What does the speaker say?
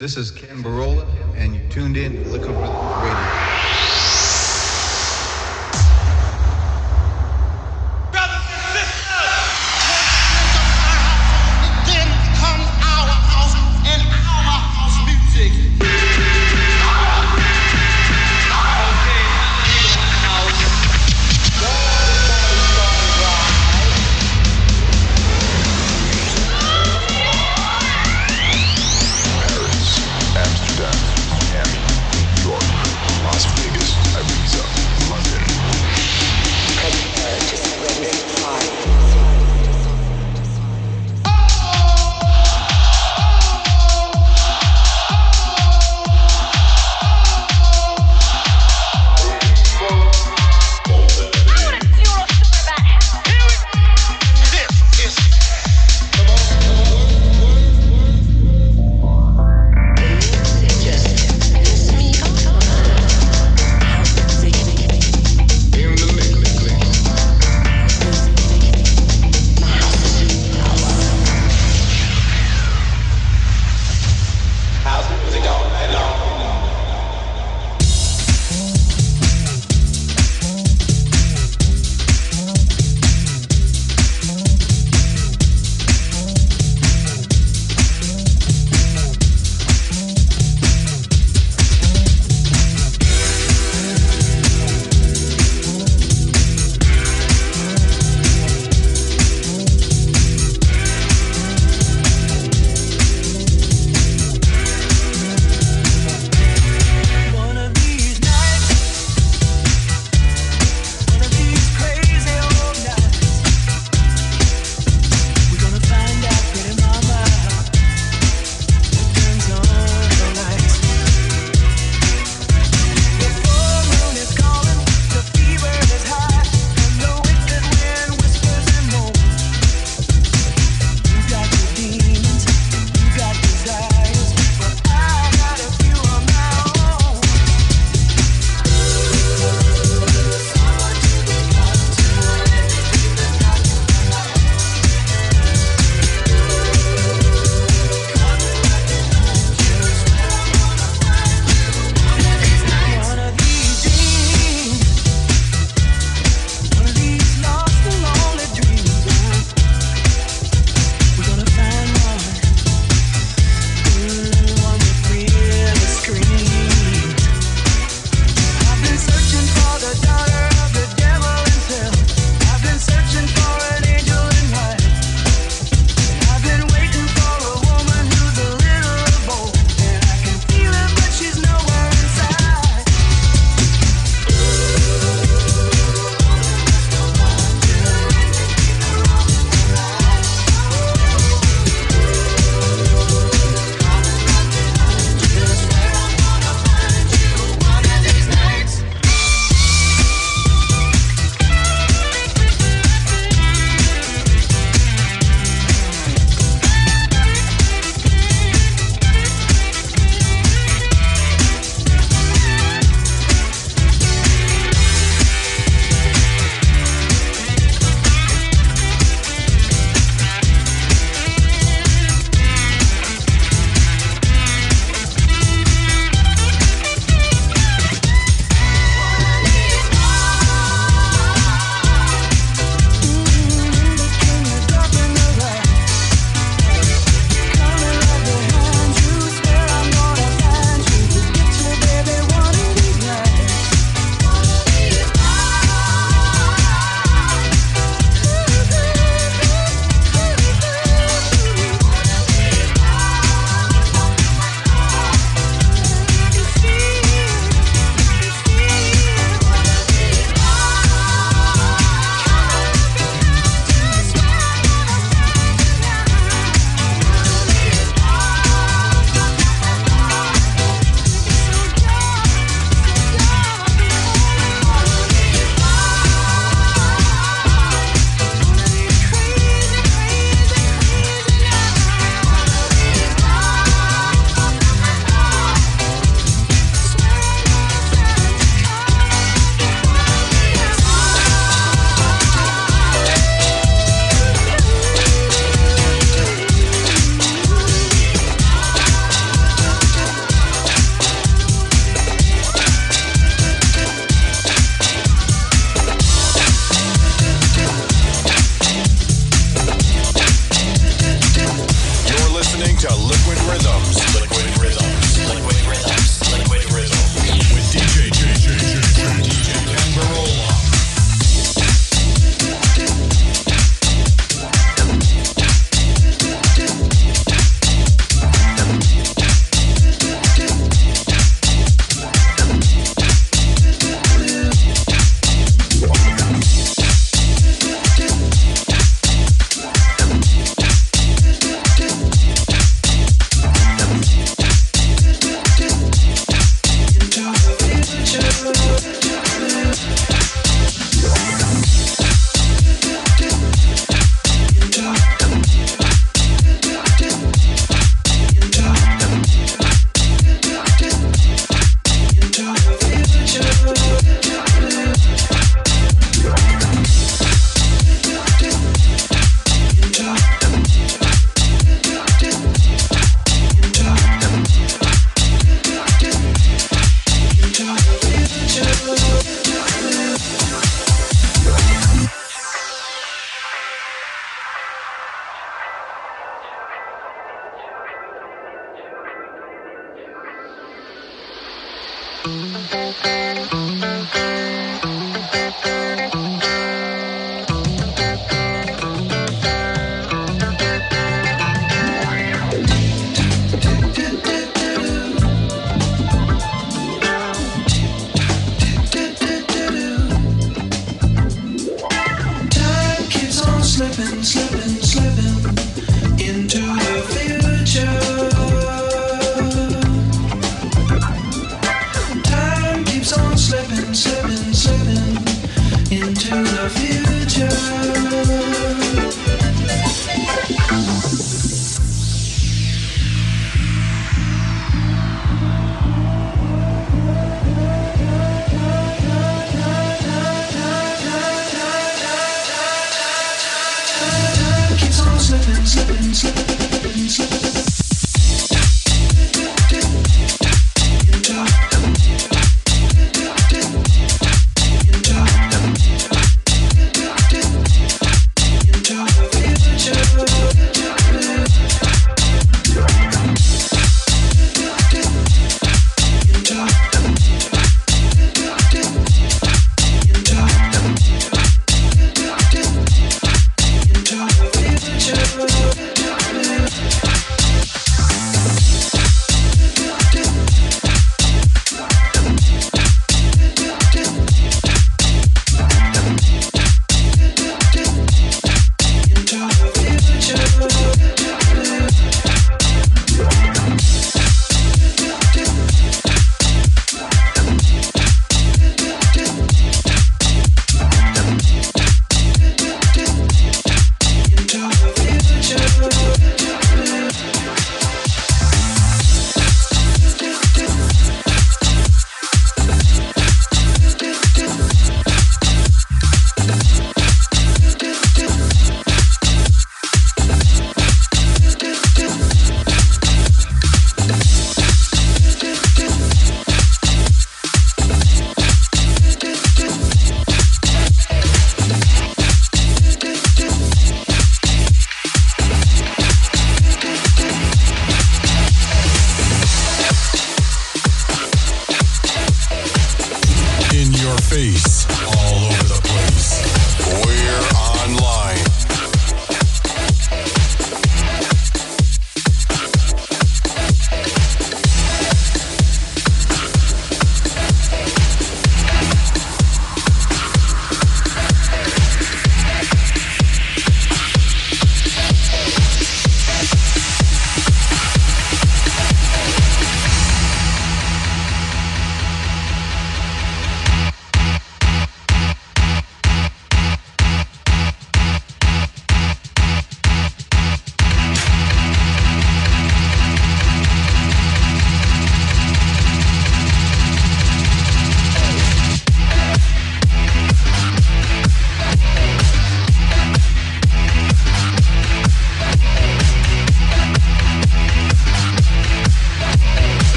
This is Ken Barola, and you tuned in to Liquid Rhythm Radio.